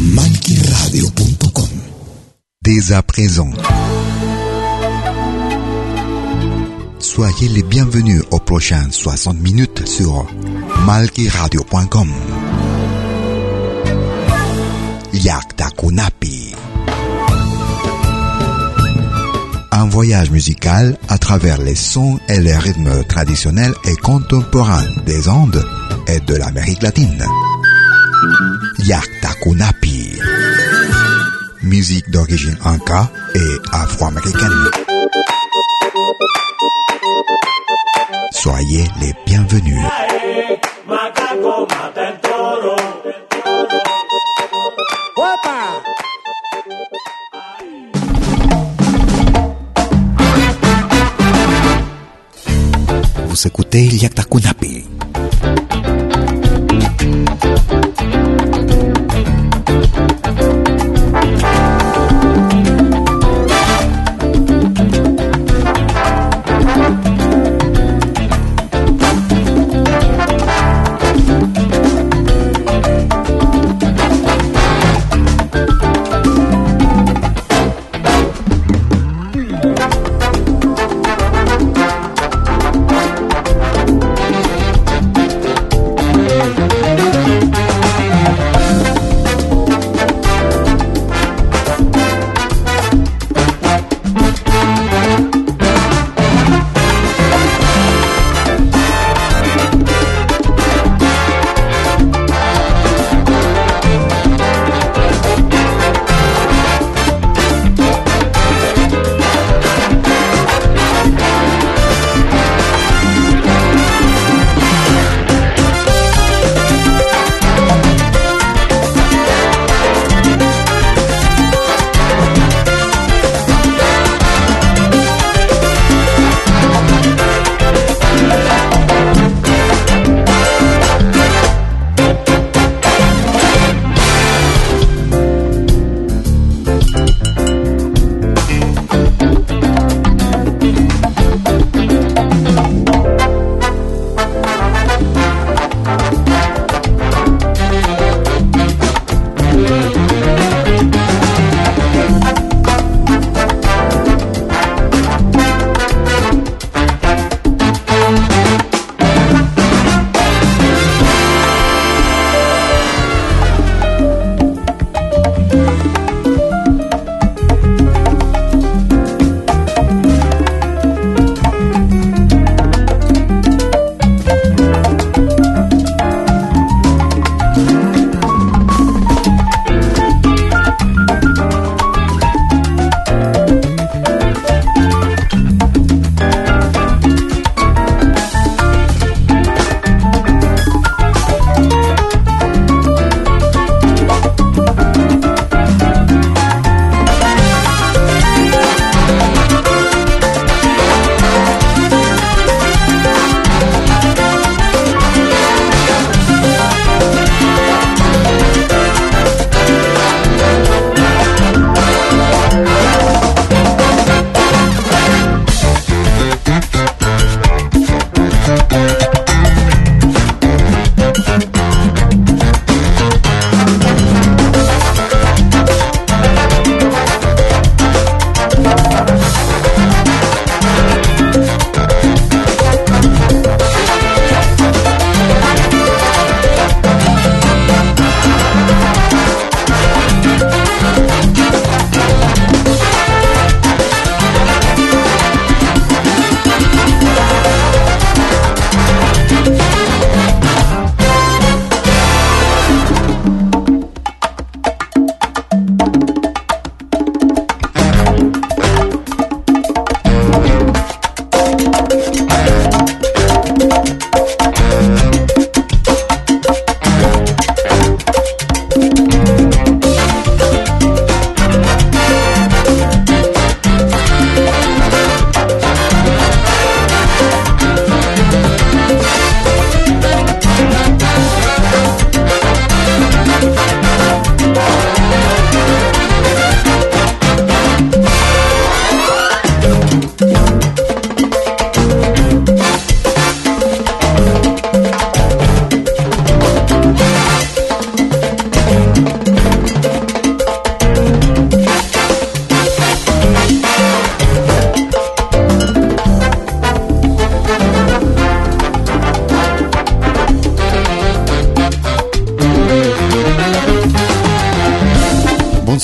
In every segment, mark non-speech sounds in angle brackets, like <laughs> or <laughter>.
Malquiradio.com Dès à présent. Soyez les bienvenus aux prochaines 60 minutes sur malquiradio.com. Yakta Kunapi. Un voyage musical à travers les sons et les rythmes traditionnels et contemporains des Andes et de l'Amérique latine. Yakta Kunapi. Musique d'origine inca et afro-américaine. Soyez les bienvenus. Vous écoutez Yakta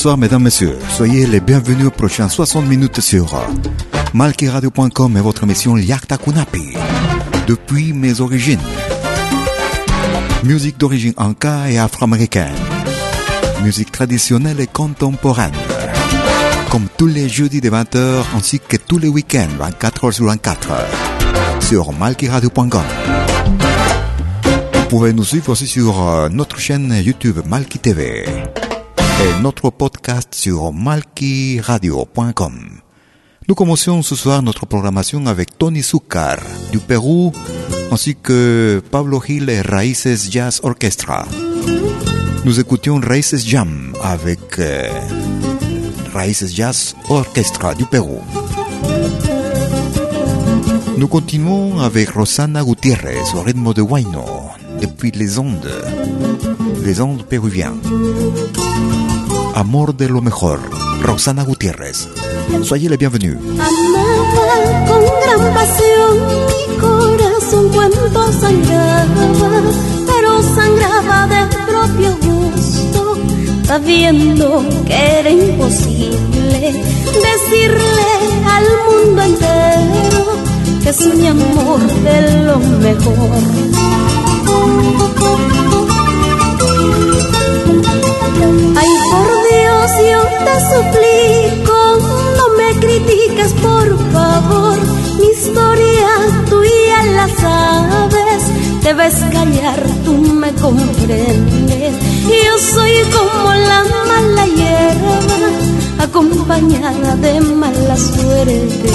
Bonsoir mesdames, messieurs. Soyez les bienvenus aux prochaines 60 minutes sur malkiradio.com et votre émission Yakta Kunapi. Depuis mes origines. Musique d'origine anka et afro-américaine. Musique traditionnelle et contemporaine. Comme tous les jeudis de 20h ainsi que tous les week-ends 24h sur 24 sur malkiradio.com. Vous pouvez nous suivre aussi sur euh, notre chaîne YouTube Malki TV et notre podcast sur malkiradio.com. Nous commençons ce soir notre programmation avec Tony Zucar du Pérou ainsi que Pablo Gil et Raíces Jazz Orchestra. Nous écoutions Raíces Jam avec euh, Raíces Jazz Orchestra du Pérou. Nous continuons avec Rosana Gutiérrez au rythme de Huayno depuis les ondes, les ondes péruviennes. Amor de lo mejor, Rosana Gutiérrez. Soyez la bienvenue. Amaba con gran pasión, mi corazón cuando sangraba, pero sangraba de propio gusto, sabiendo que era imposible decirle al mundo entero que es mi amor de lo mejor. Ay, por Dios, yo te suplico, no me critiques, por favor. Mi historia tú ya la sabes, debes callar, tú me comprendes. Yo soy como la mala hierba, acompañada de mala suerte.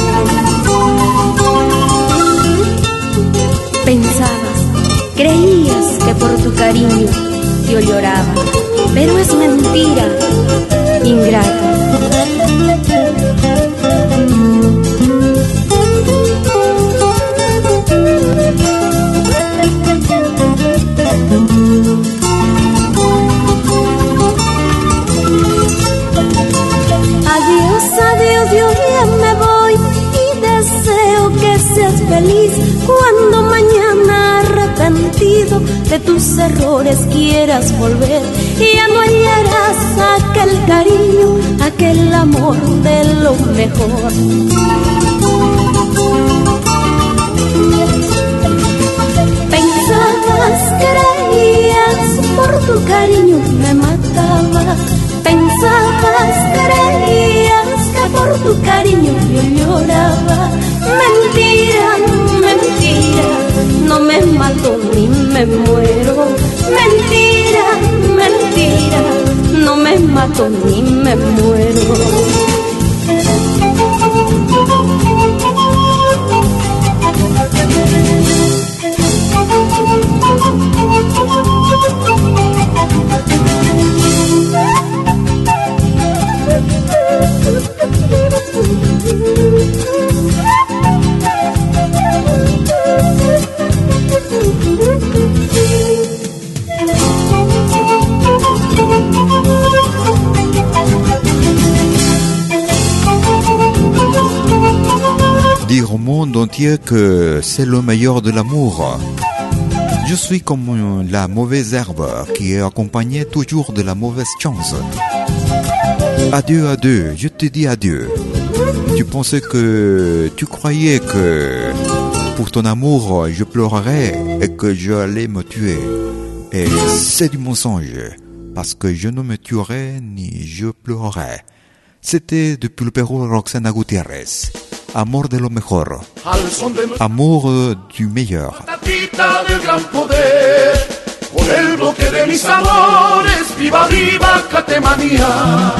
Pensabas, creías que por tu cariño yo lloraba, pero es mentira, ingrata. De tus errores quieras volver y ya no hallarás aquel cariño, aquel amor de lo mejor. Pensabas, creías, por tu cariño me mataba. Pensabas, creías que por tu cariño yo lloraba. Mentira, no me mato ni me muero. Mentira, mentira, no me mato ni me muero. <laughs> monde entier que c'est le meilleur de l'amour. Je suis comme la mauvaise herbe qui est accompagnée toujours de la mauvaise chance. Adieu, adieu, je te dis adieu. Tu pensais que tu croyais que pour ton amour je pleurerais et que j'allais me tuer. Et c'est du mensonge, parce que je ne me tuerai ni je pleurerai. C'était depuis le Pérou Roxana Gutiérrez. Amor de lo mejor. Amour du meilleur. tatita de gran poder, por el bloque de mis amores, viva, viva Catemanía.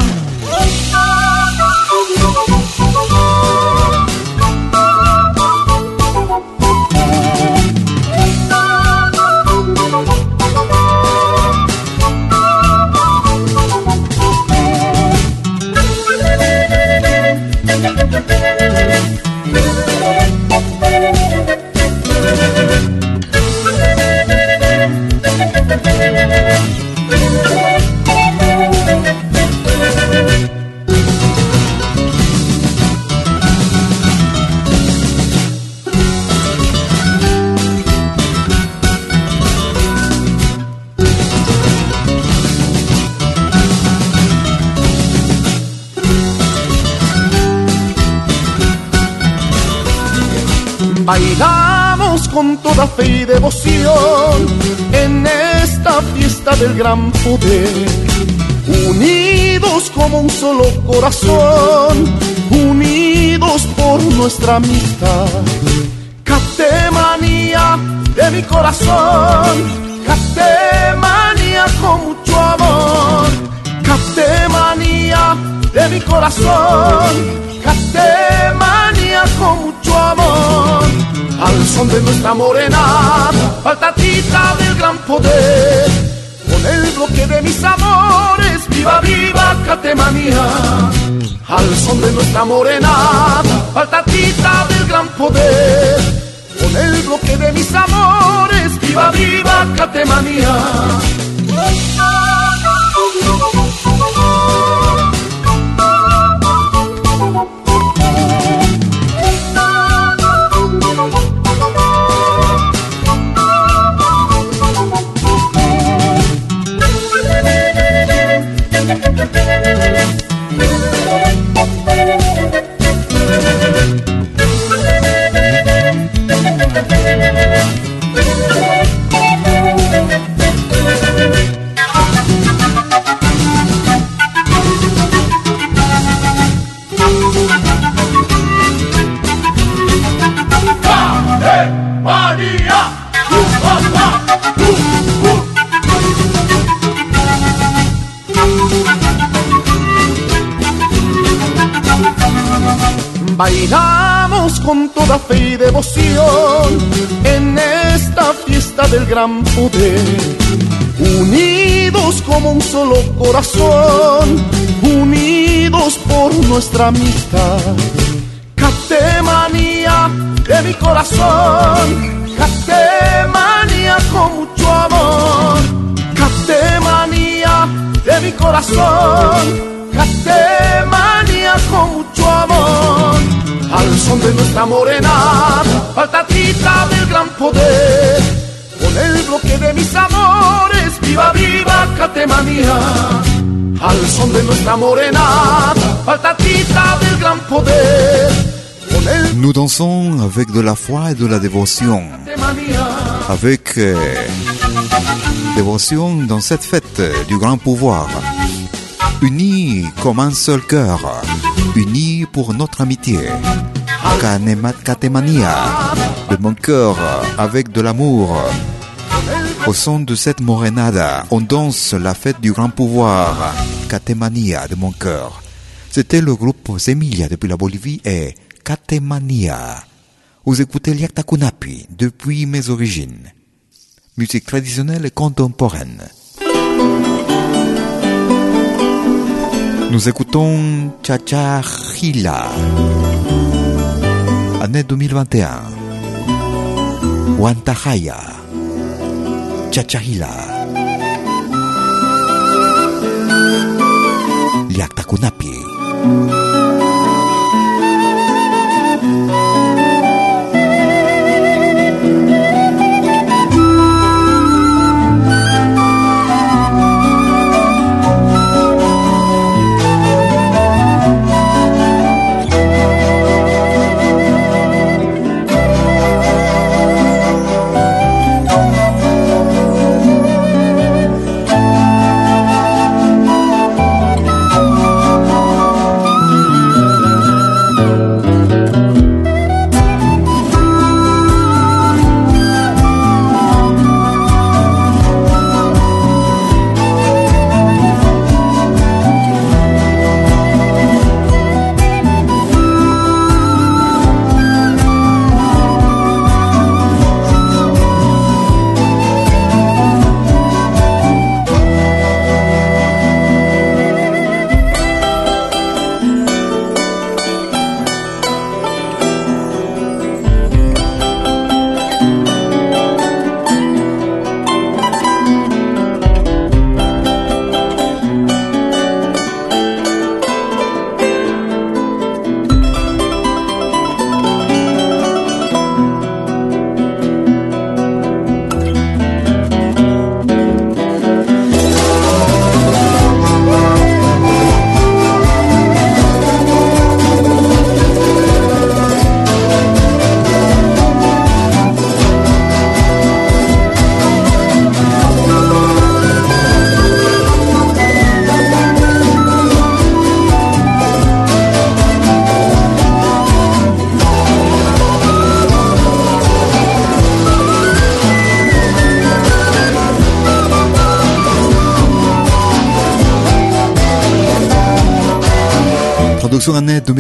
Bailamos con toda fe y devoción en esta fiesta del gran poder. Unidos como un solo corazón, unidos por nuestra amistad. Catemanía de mi corazón, catemanía con mucho amor. Catemanía de mi corazón, catemanía con mucho amor son de nuestra morena, faltatita del gran poder. Con el bloque de mis amores, viva, viva Catemanía. Al son de nuestra morena, faltatita del gran poder. Con el bloque de mis amores, viva, viva Catemanía. Con toda fe y devoción en esta fiesta del gran poder. Unidos como un solo corazón, unidos por nuestra amistad. Catemanía de mi corazón, catemanía con mucho amor. Catemanía de mi corazón, catemanía con mucho amor al son de nuestra morena, faltatita del gran poder. Con el bloque de mis amores, viva, viva Catemanía. Al son de nuestra morena, faltatita del gran poder. Nous dansons avec de la foi et de la dévotion. Avec euh, dévotion dans cette fête du grand pouvoir. Unis comme un seul cœur unis pour notre amitié. Katemania, de mon cœur, avec de l'amour. Au son de cette morenada, on danse la fête du grand pouvoir. Katemania de mon cœur. C'était le groupe Semilia depuis la Bolivie et Katemania. Vous écoutez Liaktakunapi depuis mes origines. Musique traditionnelle et contemporaine. Nous écoutons Chachahila, année 2021. Wantahaya, Chachahila. Liaktakunapi. Production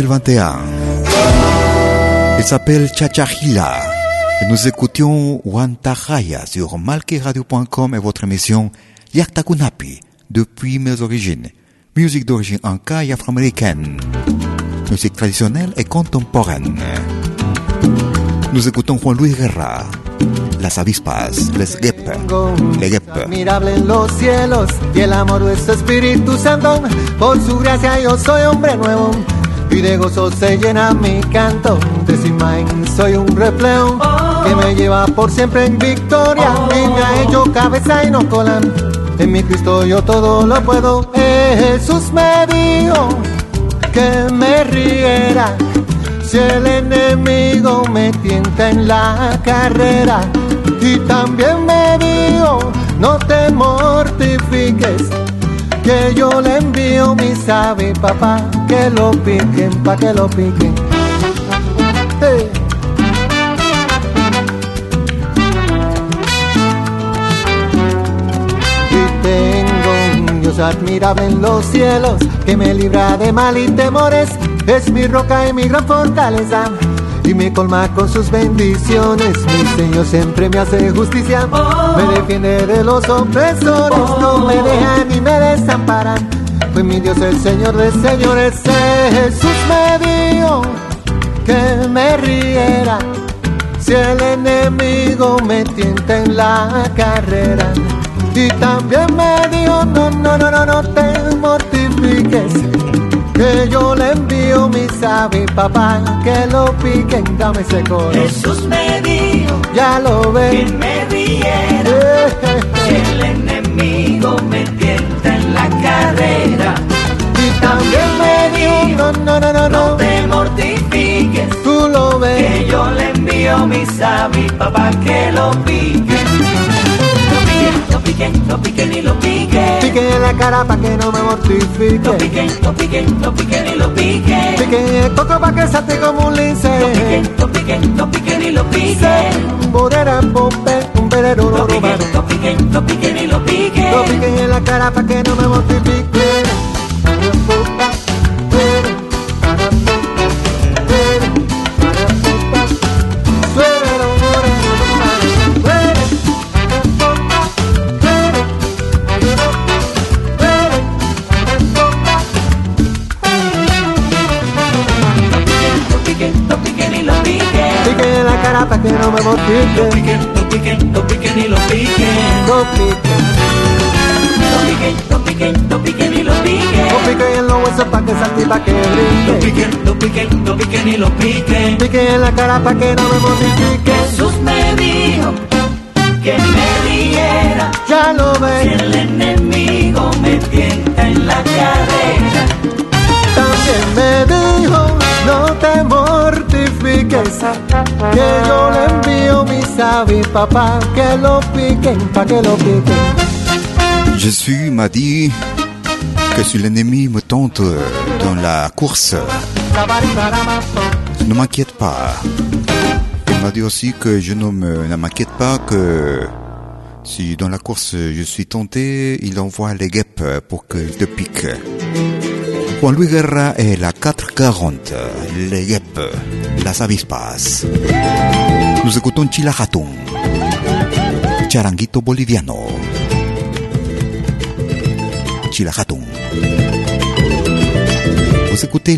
2021. Il s'appelle Chachahila. Et nous écoutions Wantaraya sur malkiradio.com et votre émission Yaktakunapi, depuis mes origines. Musique d'origine anka et afro-américaine. Musique traditionnelle et contemporaine. Nous écoutons Juan Luis Guerra. Las avispas, les guep, les guep. Admirable en los cielos y el amor de su Espíritu Santo. Por su gracia yo soy hombre nuevo y de gozo se llena mi canto. De Simain soy un reflejo que me lleva por siempre en victoria y me ha hecho cabeza y no cola. En mi Cristo yo todo lo puedo. Jesús me dijo que me riera si el enemigo me tienta en la carrera. Y también me dijo, no te mortifiques, que yo le envío mi sabe papá, que lo piquen, pa' que lo piquen. Y tengo un Dios admirable en los cielos, que me libra de mal y temores, es mi roca y mi gran fortaleza y me colma con sus bendiciones. Mi Señor siempre me hace justicia, me defiende de los opresores, no me dejan ni me desamparan. Pues mi Dios el Señor de señores, Jesús me dijo que me riera si el enemigo me tienta en la carrera. Y también me dijo, no, no, no, no, no te mortifiques que yo le envío mi sabe papá que lo piquen dame ese coro Jesús me dijo ya lo que ven me riera <laughs> si el enemigo me tienta en la carrera y también me dijo no no no no no te mortifiques. Tú lo ves. Que yo le envío mi sabi papá que lo pique. lo piquen lo piquen y lo piquen pique en la cara pa que no me mortifique. Lo piquen lo piquen lo piquen y lo piquen pique el coco pa que salte como un lince. Lo piquen lo piquen lo piquen y lo piquen Borera, pompe, un verero, lo no piquen lo piquen lo piquen y lo piquen Lo piquen en la cara pa' que no me mortifique. Cara me Lo mortifique. piquen, lo piquen, lo piquen y lo piquen. Lo piquen, Lo piquen, lo piquen, lo piquen y lo lo piquen. piquen en los huesos pa' que salte y pa' que Lo brinque. piquen, lo piquen, lo piquen y lo piquen. Piquen en la cara pa' que no me mortifique. Jesús me dijo que me riera Ya lo si ven, el enemigo me tienta en la carrera. Mortifiques. Que yo le envío mi sabi papá, que lo piquen, pa' que lo piquen. Je suis m'a dit que si l'ennemi me tente dans la course, ne m'inquiète pas. Il m'a dit aussi que je ne m'inquiète pas que si dans la course je suis tenté, il envoie les guêpes pour qu'ils te piquent. Juan Luis Guerra est la 440, les guêpes, las avispas. Nous écoutons Chila Hatun, charanguito boliviano. Chila Hatun. Vous écoutez.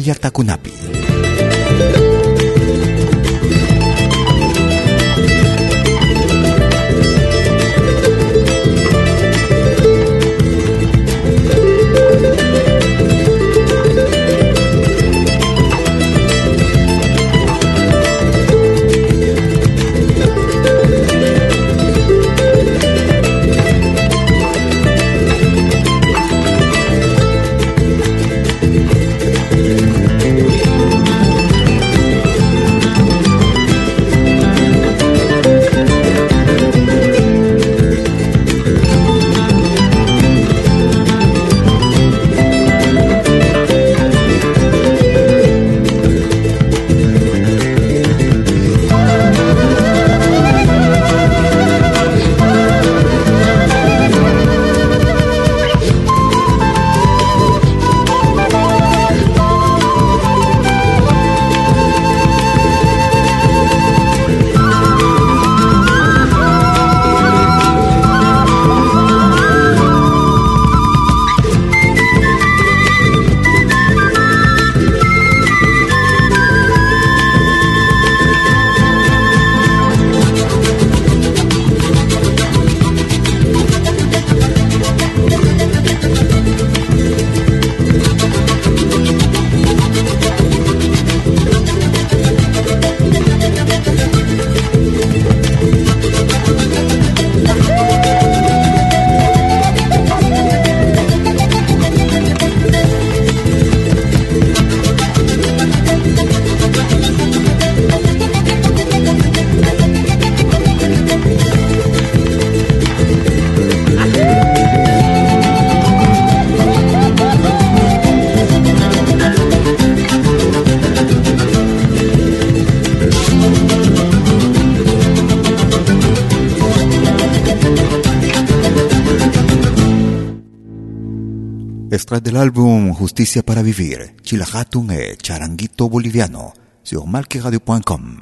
Vivir, et Charanguito Boliviano, sur malqueradio.com.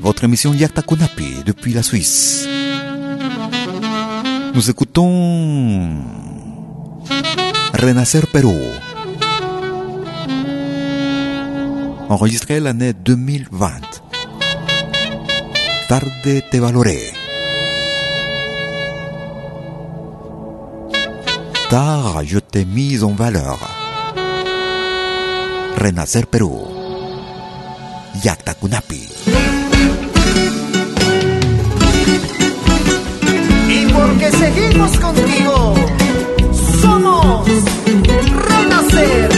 Votre émission Yakta Kunapi depuis la Suisse. Nous écoutons Renacer Pérou. Enregistré l'année 2020. Tarde te valoré. Tard je t'ai mis en valeur. Renacer Pérou. Yakta Kunapi. Y porque seguimos contigo, somos Renacer.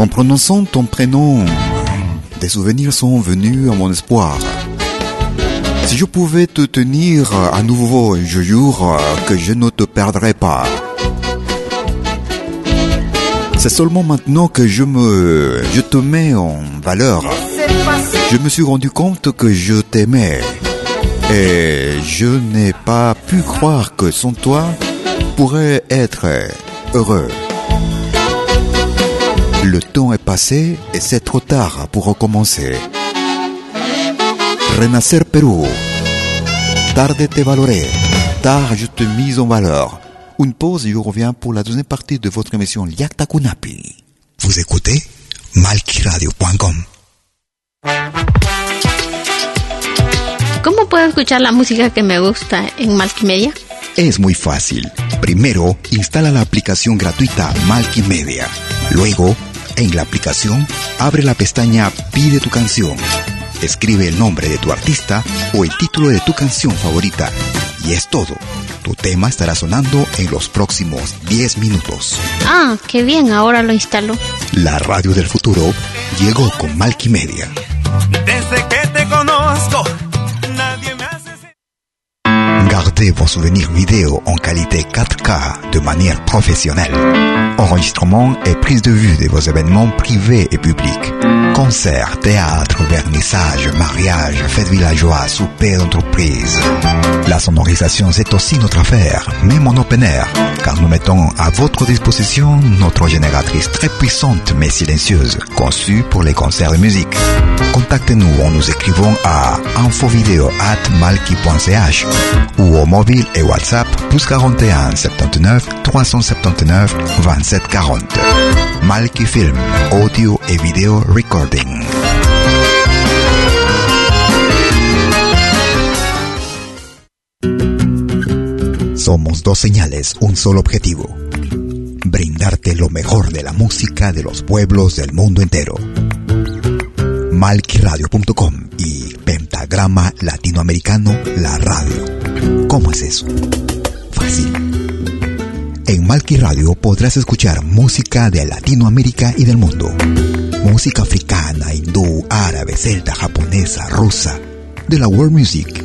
En prononçant ton prénom, des souvenirs sont venus à mon espoir. Si je pouvais te tenir à nouveau, je jure que je ne te perdrai pas. C'est seulement maintenant que je me, je te mets en valeur. Je me suis rendu compte que je t'aimais. Et je n'ai pas pu croire que sans toi pourrais être heureux. Le temps est passé et c'est trop tard pour recommencer. Renacer Pérou. Tarde te valoré. retard juste mise en valeur. Une pause et je reviens pour la deuxième partie de votre émission Liakta Kunapi. Vous écoutez malkiradio.com. ¿Cómo puedo escuchar la música que me gusta en Malkimedia? Es muy fácil. Primero, instala la aplicación gratuita Malkimedia. Luego, en la aplicación, abre la pestaña Pide tu canción. Escribe el nombre de tu artista o el título de tu canción favorita. Y es todo. Tu tema estará sonando en los próximos 10 minutos. Ah, qué bien, ahora lo instalo. La radio del futuro llegó con Malkimedia. Desde que te Vos souvenirs vidéo en qualité 4K de manière professionnelle. Enregistrement et prise de vue de vos événements privés et publics. Concerts, théâtre, vernissage, mariage, fêtes villageois, souper d'entreprise. La sonorisation, c'est aussi notre affaire, même en open air, car nous mettons à votre disposition notre génératrice très puissante mais silencieuse, conçue pour les concerts de musique. Contactez-nous en nous écrivant à infovideo@malki.ch ou au mobile et WhatsApp plus 41 79 379 27 40. Malki Film, audio et vidéo recording. Somos dos señales, un solo objetivo. Brindarte lo mejor de la música de los pueblos del mundo entero. Malquiradio.com y Pentagrama Latinoamericano, la radio. ¿Cómo es eso? Fácil. En Malki Radio podrás escuchar música de Latinoamérica y del mundo. Música africana, hindú, árabe, celta, japonesa, rusa, de la world music.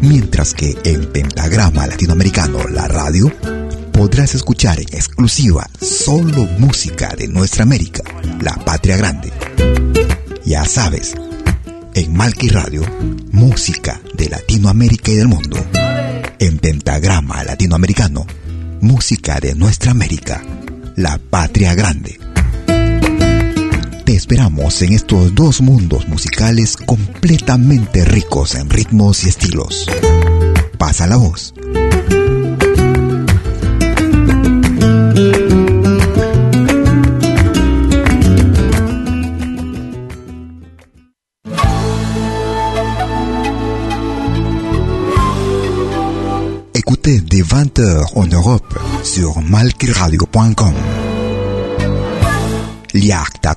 Mientras que en Pentagrama Latinoamericano, la radio, podrás escuchar en exclusiva solo música de nuestra América, la patria grande. Ya sabes, en Malki Radio, música de Latinoamérica y del mundo. En Pentagrama Latinoamericano, música de nuestra América, la patria grande. Te esperamos en estos dos mundos musicales completamente ricos en ritmos y estilos. Pasa la voz. Écoutez dès 20h en Europe sur malkiradio.com. Liakta.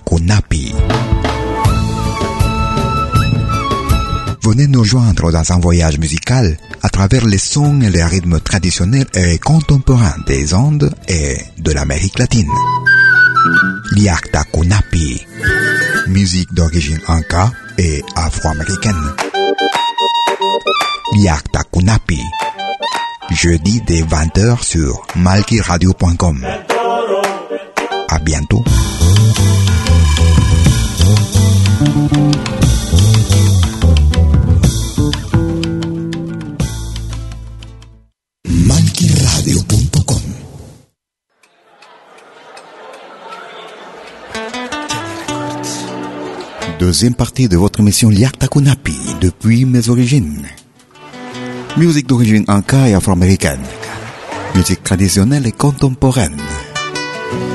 Venez nous joindre dans un voyage musical à travers les sons et les rythmes traditionnels et contemporains des Andes et de l'Amérique latine. Liakta Kunapi. Musique d'origine inca et afro-américaine. Liakta Kunapi. Jeudi dès 20h sur malkiradio.com. À bientôt. Deuxième partie de votre émission Liakta Kunapi, depuis mes origines. Musique d'origine inca et afro-américaine. Musique traditionnelle et contemporaine.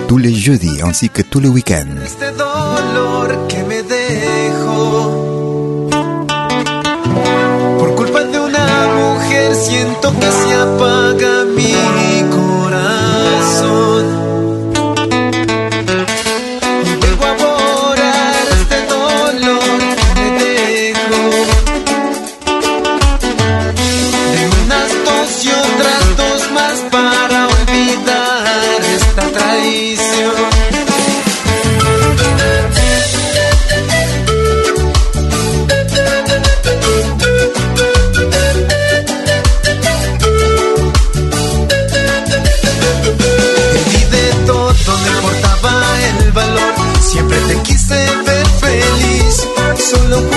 Tous les jeudis ainsi que tous les week-ends. Este siento que se apaga mi corazón solo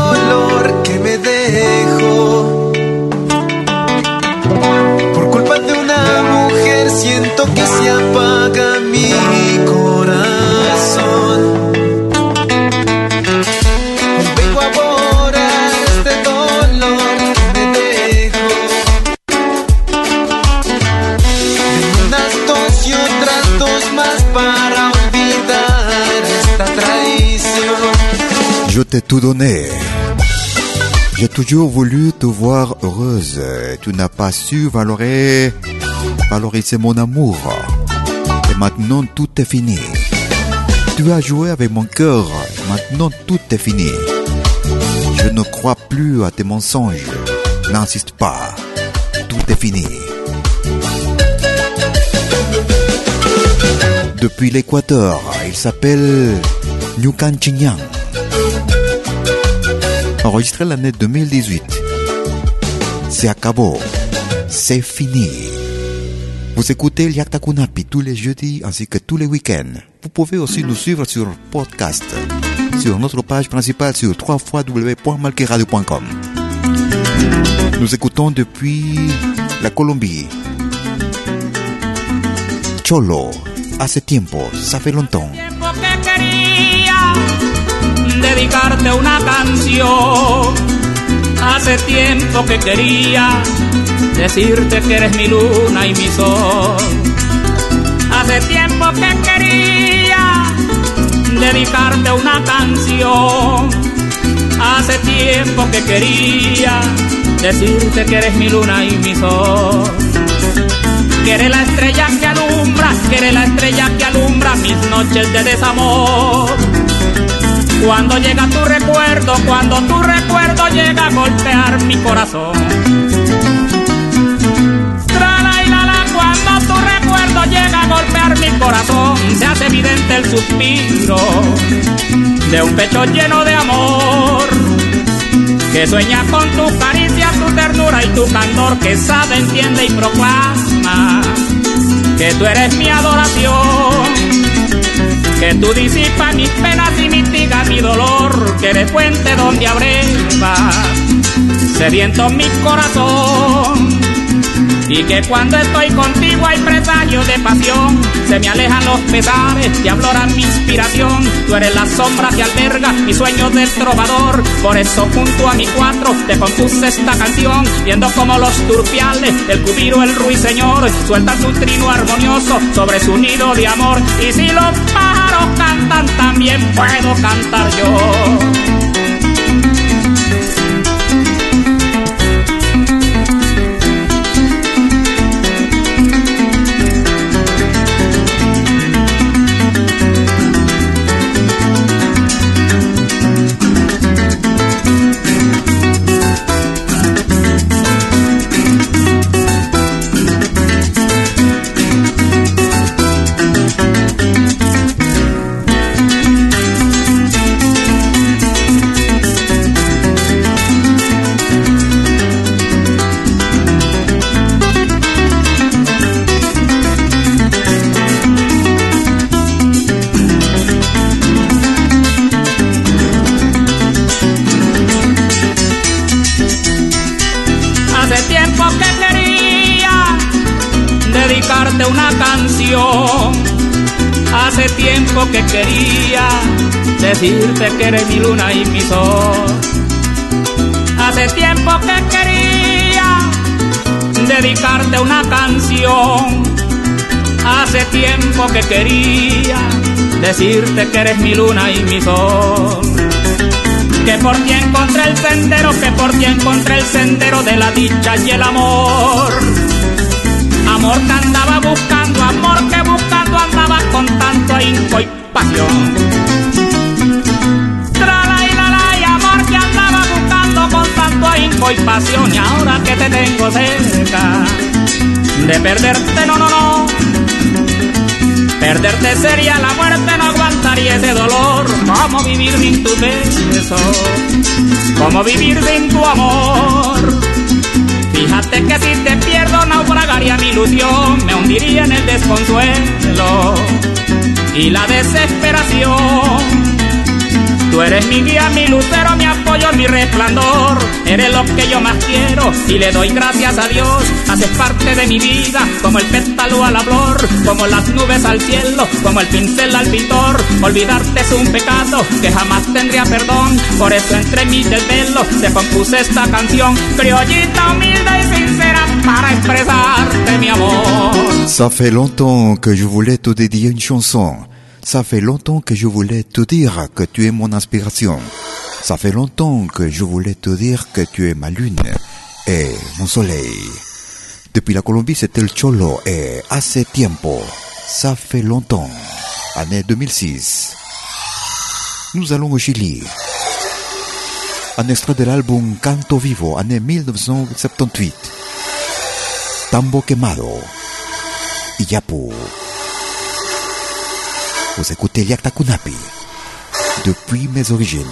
dolor que me dejo. Por culpa de una mujer siento que se apaga mi corazón. Tout donné. J'ai toujours voulu te voir heureuse. Tu n'as pas su valorer, valoriser mon amour. Et maintenant tout est fini. Tu as joué avec mon cœur. Maintenant tout est fini. Je ne crois plus à tes mensonges. N'insiste pas. Tout est fini. Depuis l'Équateur, il s'appelle Nyukan Chinyang. Enregistré l'année 2018. C'est acabó. C'est fini. Vous écoutez Liakta Kunapi tous les jeudis ainsi que tous les week-ends. Vous pouvez aussi nous suivre sur podcast, sur notre page principale sur www.malqueradio.com. Nous écoutons depuis la Colombie. Cholo, hace tiempo, ça fait longtemps. Dedicarte una canción. Hace tiempo que quería decirte que eres mi luna y mi sol. Hace tiempo que quería dedicarte una canción. Hace tiempo que quería decirte que eres mi luna y mi sol. Que eres la estrella que alumbra, que eres la estrella que alumbra mis noches de desamor. Cuando llega tu recuerdo, cuando tu recuerdo llega a golpear mi corazón. Cuando tu recuerdo llega a golpear mi corazón, se hace evidente el suspiro de un pecho lleno de amor que sueña con tu caricia, tu ternura y tu candor, que sabe, entiende y proclama que tú eres mi adoración, que tú disipas mis penas y mitigas mi dolor, que eres fuente donde abreva sediento mi corazón. Y que cuando estoy contigo hay presagios de pasión, se me alejan los pesares y afloran mi inspiración. Tú eres la sombra que alberga mis sueños del trovador, por eso junto a mi cuatro te compuse esta canción, viendo como los turpiales del cubiro el ruiseñor sueltan su trino armonioso sobre su nido de amor. Y si pájaros cantan, también puedo cantar yo. Hace tiempo que quería decirte que eres mi luna y mi sol. Hace tiempo que quería dedicarte una canción. Hace tiempo que quería decirte que eres mi luna y mi sol. Que por ti encontré el sendero, que por ti encontré el sendero de la dicha y el amor. Amor que andaba buscando, amor que buscando andaba con tanto ahínco y pasión. Tra y la la y amor que andaba buscando con tanto ahínco y pasión. Y ahora que te tengo cerca, de perderte no, no, no. Perderte sería la muerte, no aguantaría ese dolor. ¿Cómo vivir sin tu beso? ¿Cómo vivir sin tu amor? Fíjate que si te pierdo naufragaría mi ilusión, me hundiría en el desconsuelo y la desesperación. Tú eres mi guía, mi lucero, mi apoyo, mi resplandor. Eres lo que yo más quiero y le doy gracias a Dios. Haces parte de mi vida, como el pétalo a la flor, como las nubes al cielo, como el pincel al pintor. Olvidarte es un pecado que jamás tendría perdón. Por eso entre mí del velo te compuse esta canción, criollita, humilde y sincera, para expresarte mi amor. Ça fait longtemps que je voulais te dédier une chanson. Ça fait longtemps que je voulais te dire que tu es mon inspiration. Ça fait longtemps que je voulais te dire que tu es ma lune et mon soleil. Depuis la Colombie, c'était le Cholo et hace tiempo. Ça fait longtemps. Année 2006. Nous allons au Chili. Un extrait de l'album Canto Vivo, année 1978. Tambo Quemado. Iyapu. Vous écoutez Liakta Kunapi depuis mes origines.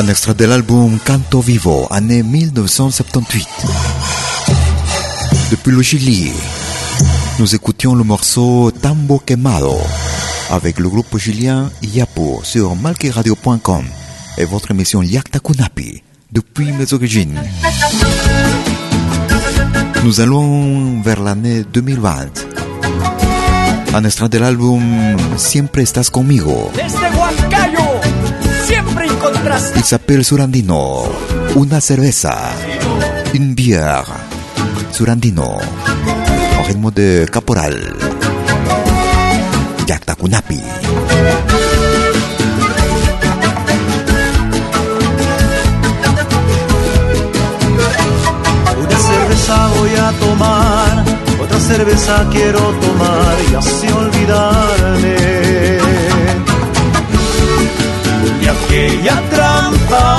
Un extrait de l'album Canto Vivo, année 1978. Depuis le Chili, nous écoutions le morceau Tambo Quemado avec le groupe chilien Yapo sur malqueradio.com et votre émission Yakta Kunapi depuis mes origines. Nous allons vers l'année 2020. Un extrait de l'album Siempre estás conmigo. Il s'appelle Surandino. Una cerveza. Une bière. Surandino. Au ritmo de caporal. Yakta Kunapi. Una cerveza voy a tomar, otra cerveza quiero tomar y así olvidarme. Y aquella trampa,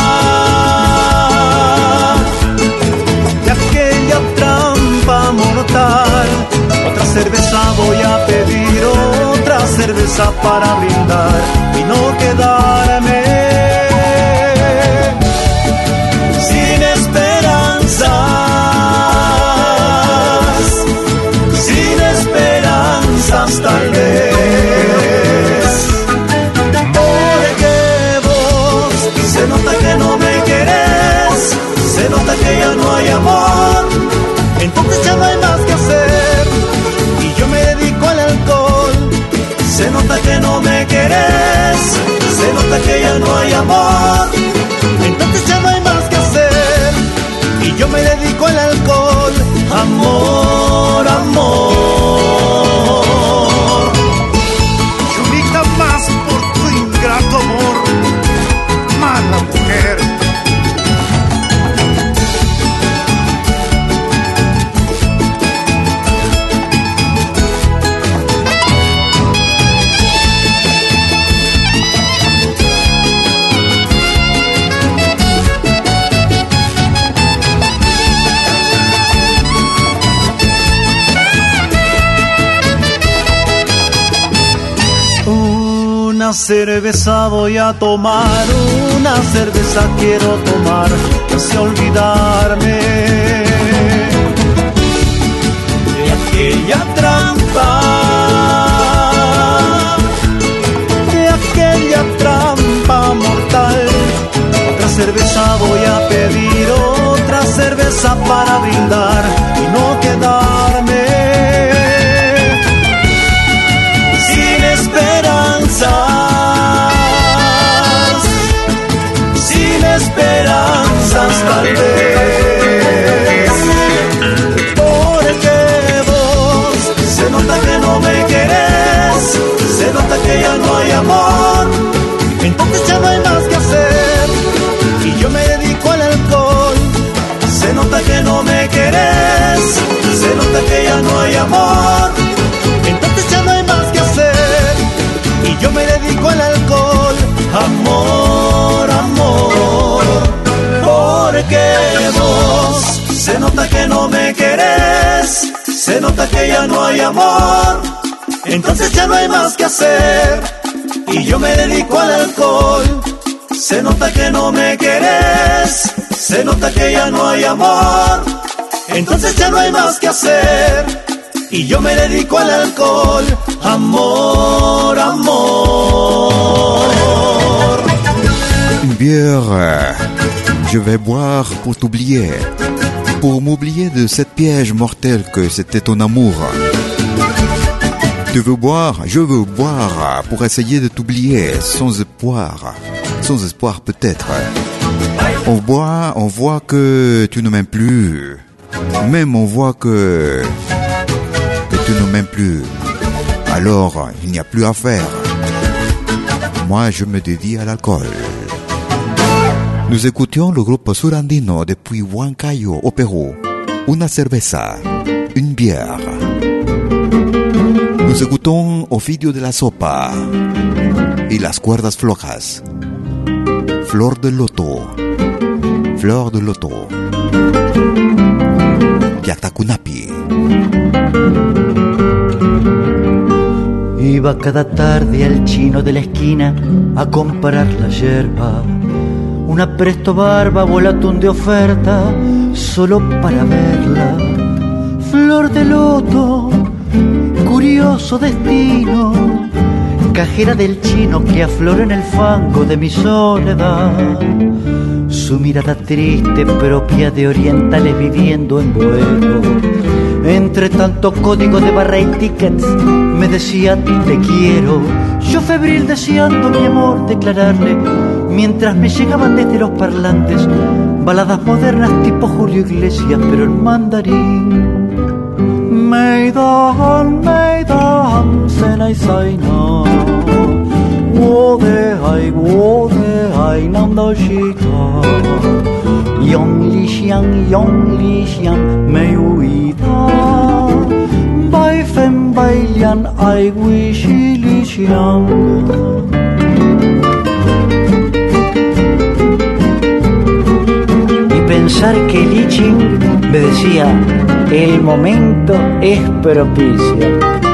de aquella trampa mortal. Otra cerveza voy a pedir, otra cerveza para brindar y no quedarme que ya no hay amor, cerveza voy a tomar, una cerveza quiero tomar, casi olvidarme de aquella trampa, de aquella trampa mortal. Otra cerveza voy a pedir, otra cerveza para brindar y no quedarme se nota que ya no hay amor, entonces ya no hay más que hacer. Y yo me dedico al alcohol. Amor, amor, porque vos se nota que no me querés, se nota que ya no hay amor, entonces ya no hay más que hacer. Y yo me dedico al alcohol. Se nota que no me querés, se nota que ya no hay amor, entonces ya no hay más que hacer y yo me dedico al alcohol. Amor, amor. Une bière, je vais boire pour t'oublier, pour m'oublier de cette piège mortelle que c'était ton amour. Tu veux boire, je veux boire pour essayer de t'oublier sans espoir, sans espoir peut-être. On voit, on voit que tu ne m'aimes plus, même on voit que que tu ne m'aimes plus. Alors il n'y a plus à faire. Moi, je me dédie à l'alcool. Nous écoutions le groupe surandino depuis Huancayo, au Pérou. Una cerveza, une bière. Nous écoutons Ofidio de la Sopa y las cuerdas flojas. Flor de loto, flor de loto. Iba cada tarde al chino de la esquina a comprar la yerba. Una presto barba volatón de oferta solo para verla. Flor de loto, curioso destino. Cajera del chino que aflora en el fango de mi soledad. Su mirada triste, propia de orientales viviendo en vuelo. Entre tanto código de barra y tickets, me decía te quiero. Yo febril deseando mi amor declararle, mientras me llegaban desde los parlantes baladas modernas tipo Julio Iglesias, pero en mandarín yong li shiang yong li shiang me huida ta fen bay lian ay wish he y pensar que li shiang me decía el momento es propicio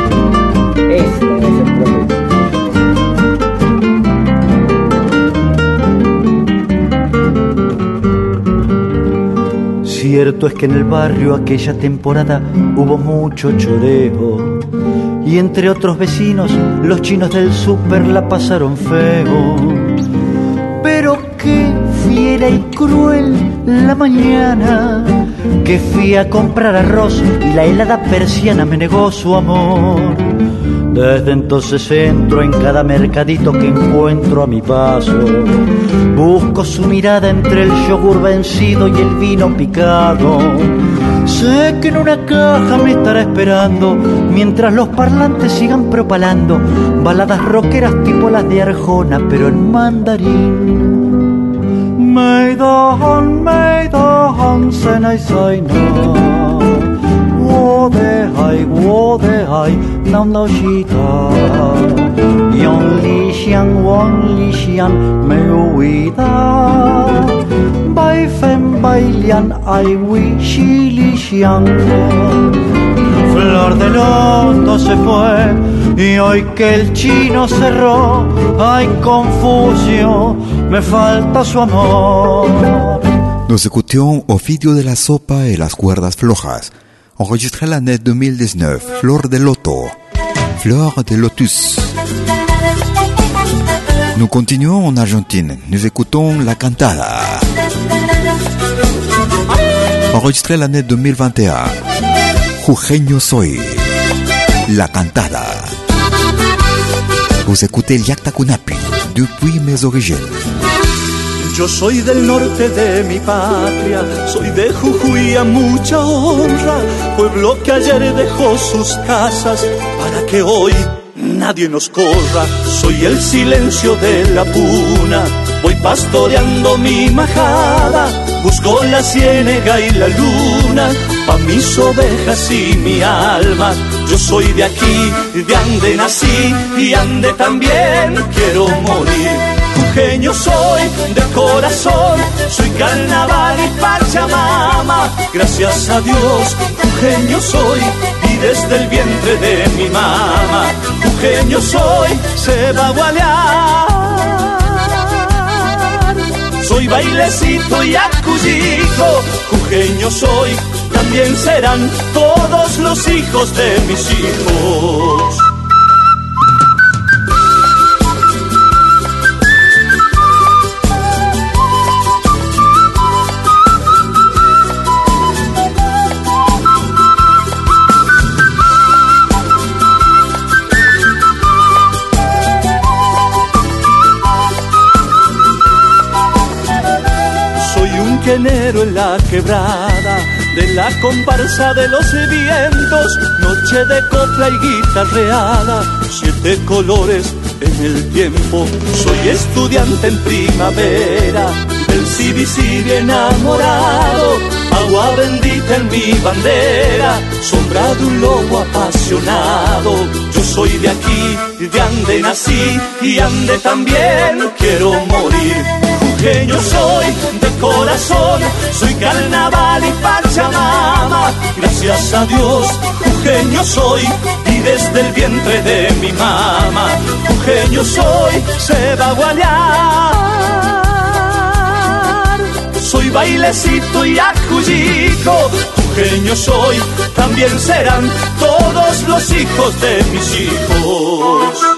Cierto es que en el barrio aquella temporada hubo mucho choreo y entre otros vecinos los chinos del súper la pasaron feo. Pero qué fiera y cruel la mañana que fui a comprar arroz y la helada persiana me negó su amor. Desde entonces entro en cada mercadito que encuentro a mi paso. Busco su mirada entre el yogur vencido y el vino picado. Sé que en una caja me estará esperando mientras los parlantes sigan propalando baladas rockeras tipo las de Arjona, pero en mandarín. 매던 매던 세나이 사이나 워대하이 워대하이 难道是他？用理想往理想，没有伟大，百分百恋爱为是理想。Flor de loto se fue y hoy que el chino cerró hay confusión, me falta su amor. Nos écoutions Ofidio de la Sopa et las cuerdas flojas, enregistré l'année 2019, Flor de Loto, Fleur de Lotus. Nous continuons en Argentine, nous écoutons La Cantada, enregistré l'année 2021, Jujeño Soy, La Cantada. Vous écoutez el Yacta Cunapi, depuis mes origines. Yo soy del norte de mi patria, soy de Jujuy a mucha honra, pueblo que ayer dejó sus casas para que hoy nadie nos corra. Soy el silencio de la puna, voy pastoreando mi majada, busco la ciénega y la luna, pa' mis ovejas y mi alma. Yo soy de aquí, de ande nací y ande también quiero morir. Jujeño soy de corazón, soy carnaval y pachamama. Gracias a Dios, jujeño soy y desde el vientre de mi mamá. Jujeño soy, se va a gualear. Soy bailecito y acuyico, jujeño soy, también serán todos los hijos de mis hijos. Quenero en la quebrada de la comparsa de los vientos, noche de copla y guitarreada, siete colores en el tiempo. Soy estudiante en primavera, del CBC enamorado, agua bendita en mi bandera, sombra de un lobo apasionado. Yo soy de aquí, de ande nací y ande también quiero morir. Jujeño soy de corazón, soy carnaval y pachamama. Gracias a Dios, jujeño soy y desde el vientre de mi mamá. Jujeño soy, se va a gualear. Soy bailecito y acuyico, jujeño soy, también serán todos los hijos de mis hijos.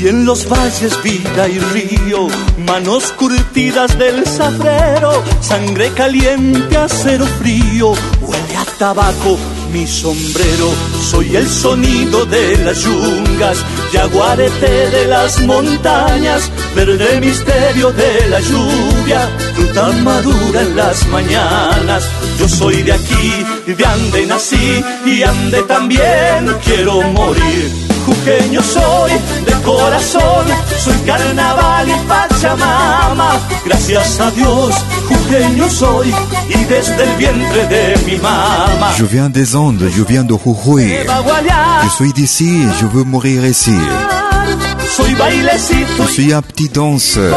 Soy en los valles vida y río, manos curtidas del sabrero, sangre caliente, acero frío, huele a tabaco mi sombrero. Soy el sonido de las yungas, yaguarete de las montañas, verde misterio de la lluvia, fruta madura en las mañanas. Yo soy de aquí, de ande nací y ande también quiero morir. Jujeño soy de corazón, soy carnaval y pachamama. Gracias a Dios, jujeño soy y desde el vientre de mi mamá. Je viens des Andes, je viens de Jujuy. Je suis d'ici, je veux mourir ici. Je suis un petit danseur.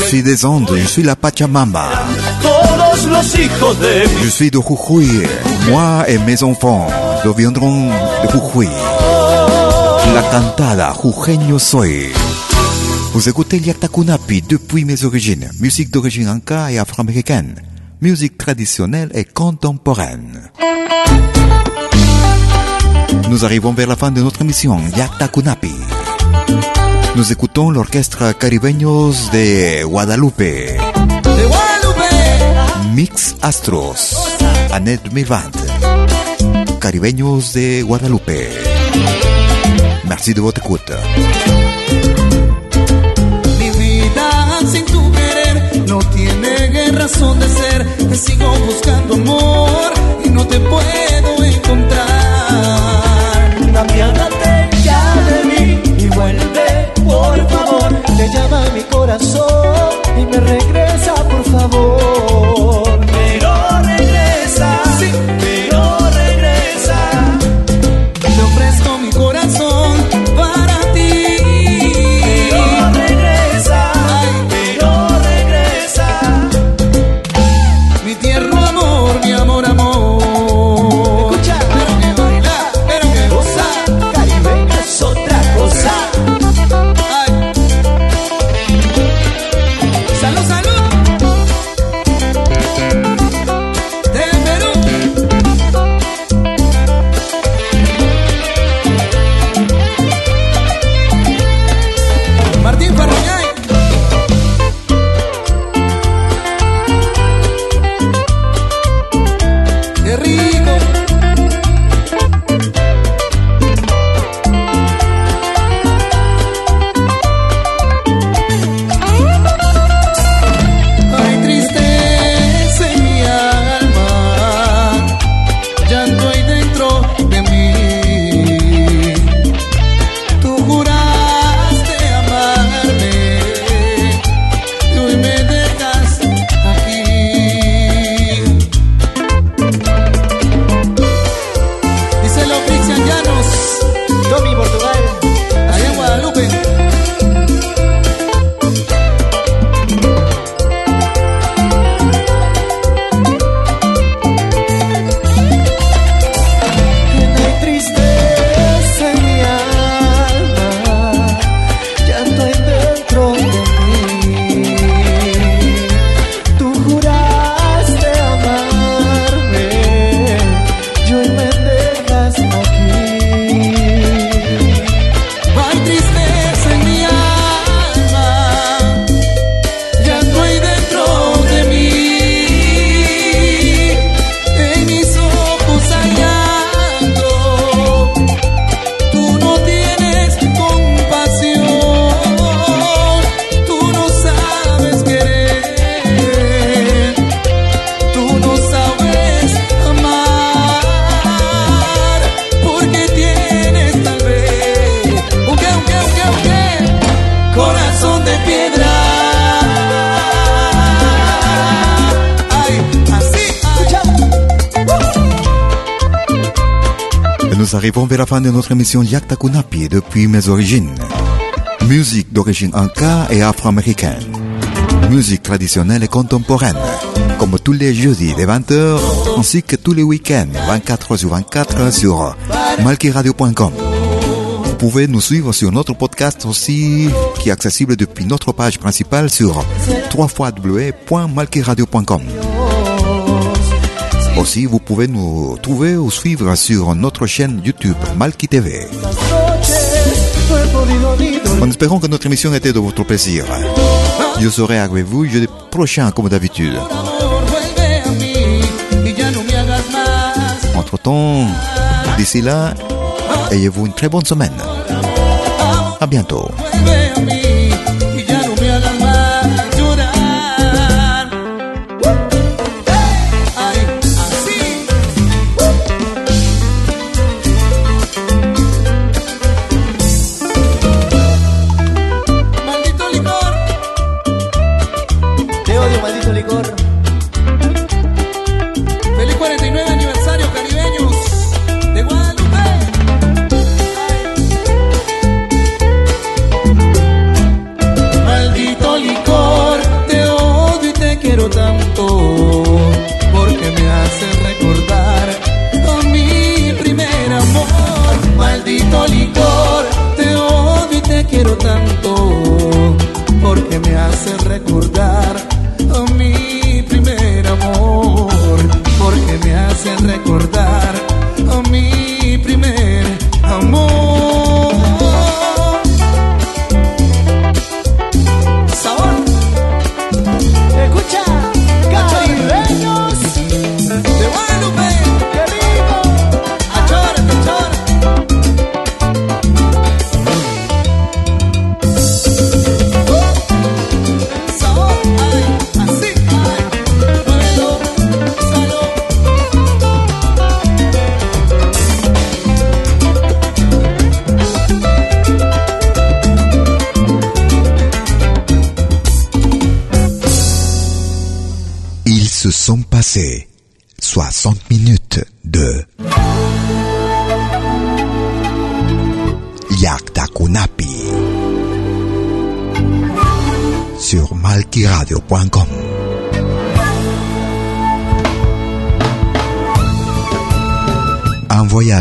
Je suis des Andes, je suis la Pachamama. Je suis de Jujuy. Moi et mes enfants deviendront de Jujuy. La cantada Jujeño soy. Vous écoutez Kunapi depuis mes origines. Musique d'origine anka et afro-américaine. Musique traditionnelle et contemporaine. Nous arrivons vers la fin de notre émission Kunapi. Nous écoutons l'orchestre caribeños de Guadalupe. Mix Astros, année 2020. Caribeños de Guadalupe. Merci de votre écoute. Mi vida sin tu querer no tiene razón de ser. Te sigo buscando amor y no te puedo encontrar. Apiádate ya de mí y vuelve, por favor. Te llama mi corazón y me regresa, por favor. Nous arrivons vers la fin de notre émission Yakta Kunapi depuis mes origines. Musique d'origine anka et afro-américaine. Musique traditionnelle et contemporaine. Comme tous les jeudis de 20h, ainsi que tous les week-ends 24 sur 24 sur malkiradio.com. Vous pouvez nous suivre sur notre podcast aussi, qui est accessible depuis notre page principale sur www.malkiradio.com. Aussi, vous pouvez nous trouver ou suivre sur notre chaîne YouTube Malki TV. En espérant que notre émission était de votre plaisir. Je serai avec vous jeudi prochain comme d'habitude. Entre-temps, d'ici là, ayez-vous une très bonne semaine. À bientôt.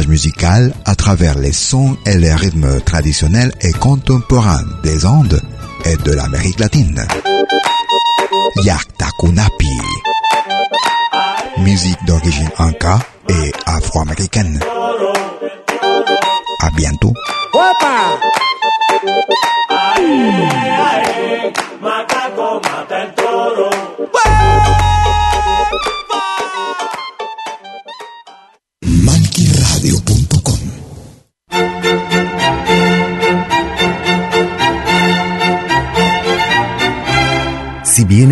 Musical à travers les sons et les rythmes traditionnels et contemporains des Andes et de l'Amérique latine. Yaktakunapi. Musique d'origine inca et afro-américaine. À bientôt.